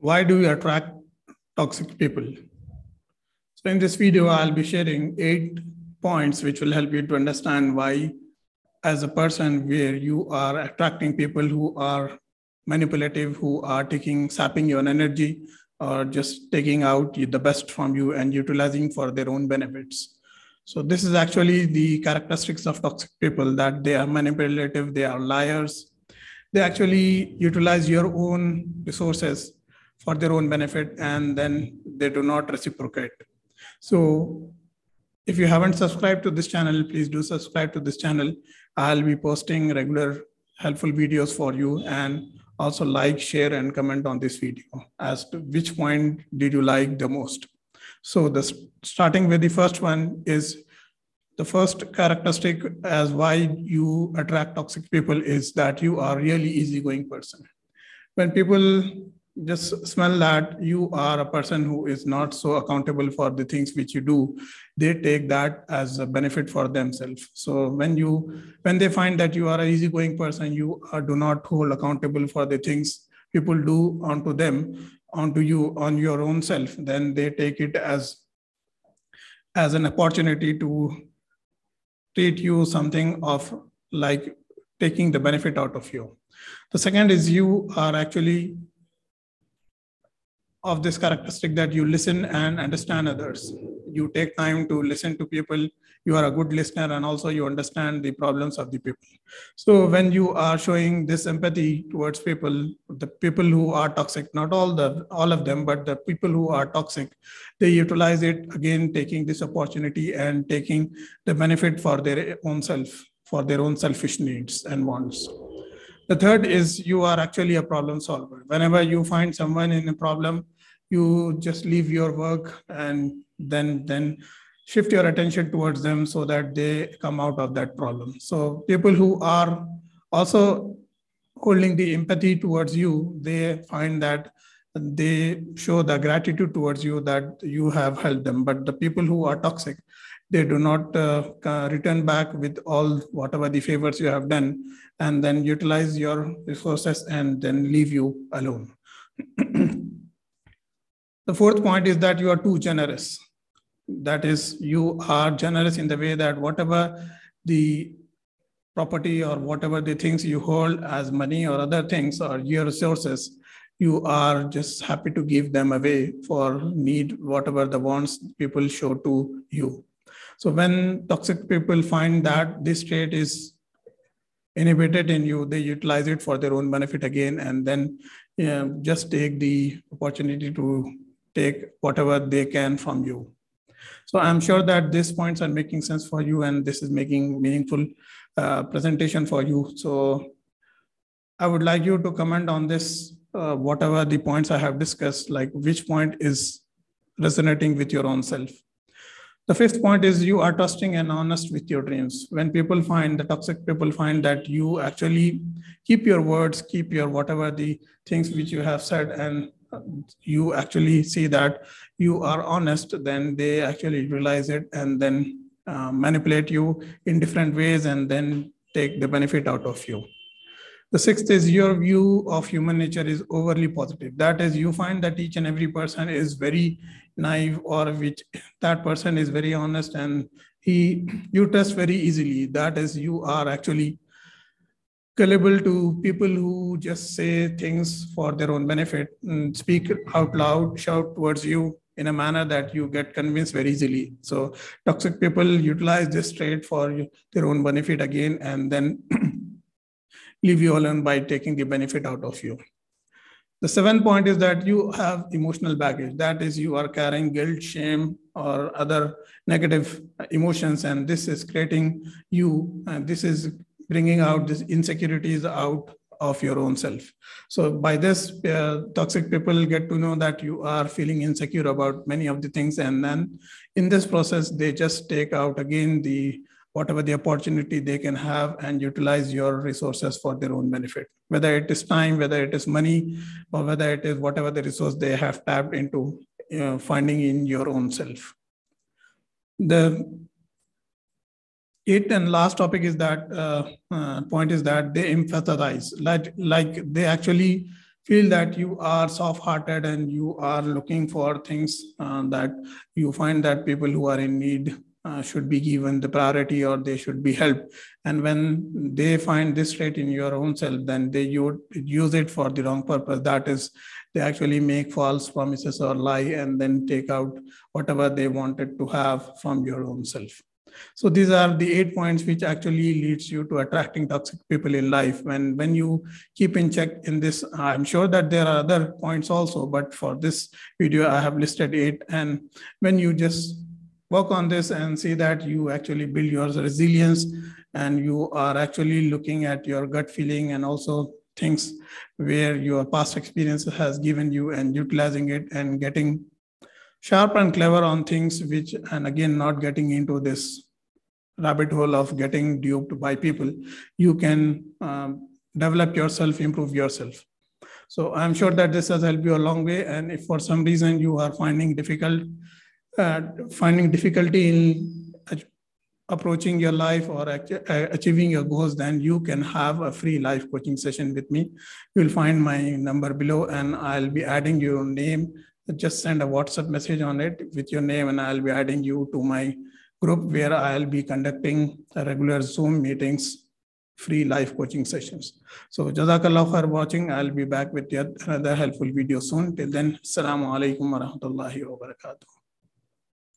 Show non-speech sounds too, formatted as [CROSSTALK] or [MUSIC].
why do we attract toxic people? So in this video, I'll be sharing eight points which will help you to understand why as a person where you are attracting people who are manipulative, who are taking, sapping your energy, or just taking out the best from you and utilizing for their own benefits. So this is actually the characteristics of toxic people that they are manipulative, they are liars. They actually utilize your own resources for their own benefit and then they do not reciprocate. So if you haven't subscribed to this channel, please do subscribe to this channel. I'll be posting regular helpful videos for you and also like, share, and comment on this video as to which point did you like the most. So the starting with the first one is the first characteristic as why you attract toxic people is that you are really easygoing person. When people just smell that you are a person who is not so accountable for the things which you do they take that as a benefit for themselves. So when you when they find that you are an easygoing person you are, do not hold accountable for the things people do onto them onto you on your own self then they take it as as an opportunity to treat you something of like taking the benefit out of you. The second is you are actually of this characteristic that you listen and understand others. You take time to listen to people. You are a good listener and also you understand the problems of the people. So when you are showing this empathy towards people, the people who are toxic, not all the all of them, but the people who are toxic, they utilize it again, taking this opportunity and taking the benefit for their own self, for their own selfish needs and wants. The third is you are actually a problem solver. Whenever you find someone in a problem, you just leave your work and then then shift your attention towards them so that they come out of that problem. So people who are also holding the empathy towards you, they find that they show the gratitude towards you that you have helped them. But the people who are toxic, they do not uh, return back with all whatever the favors you have done and then utilize your resources and then leave you alone. [CLEARS THROAT] The fourth point is that you are too generous. That is you are generous in the way that whatever the property or whatever the things you hold as money or other things or your resources you are just happy to give them away for need whatever the wants people show to you so when toxic people find that this trait is inhibited in you, they utilize it for their own benefit again, and then just take the opportunity to take whatever they can from you. So I'm sure that these points are making sense for you, and this is making meaningful uh, presentation for you. So I would like you to comment on this, uh, whatever the points I have discussed, like which point is resonating with your own self. The fifth point is you are trusting and honest with your dreams. When people find the toxic people find that you actually keep your words, keep your whatever the things which you have said, and you actually see that you are honest, then they actually realize it and then uh, manipulate you in different ways and then take the benefit out of you. The sixth is your view of human nature is overly positive. That is, you find that each and every person is very naive or which that person is very honest and he you trust very easily. That is, you are actually gullible to people who just say things for their own benefit, speak out loud, shout towards you in a manner that you get convinced very easily. So toxic people utilize this trait for their own benefit again, and then [CLEARS THROAT] leave you alone by taking the benefit out of you. The seventh point is that you have emotional baggage. That is, you are carrying guilt, shame, or other negative emotions, and this is creating you, and this is bringing out these insecurities out of your own self. So by this, uh, toxic people get to know that you are feeling insecure about many of the things, and then in this process, they just take out again the whatever the opportunity they can have and utilize your resources for their own benefit, whether it is time, whether it is money, or whether it is whatever the resource they have tapped into finding in your own self. The eighth and last topic is that uh, uh, point is that they emphasize like, like they actually feel that you are soft hearted and you are looking for things uh, that you find that people who are in need uh, should be given the priority or they should be helped. And when they find this trait in your own self, then they would use it for the wrong purpose. That is, they actually make false promises or lie and then take out whatever they wanted to have from your own self. So these are the eight points which actually leads you to attracting toxic people in life. When when you keep in check in this, I'm sure that there are other points also, but for this video, I have listed eight. And when you just work on this and see that you actually build your resilience and you are actually looking at your gut feeling and also things where your past experience has given you and utilizing it and getting sharp and clever on things which and again not getting into this rabbit hole of getting duped by people. You can um, develop yourself improve yourself. So i'm sure that this has helped you a long way. And if for some reason you are finding difficult uh, finding difficulty in approaching your life or uh, achieving your goals, then you can have a free life coaching session with me. You'll find my number below and I'll be adding your name. Just send a WhatsApp message on it with your name and I'll be adding you to my group where I'll be conducting regular Zoom meetings, free life coaching sessions. So Jazakallah for watching. I'll be back with yet another helpful video soon. Till then, Assalamu alaikum wa rahmatullahi wa barakatuh.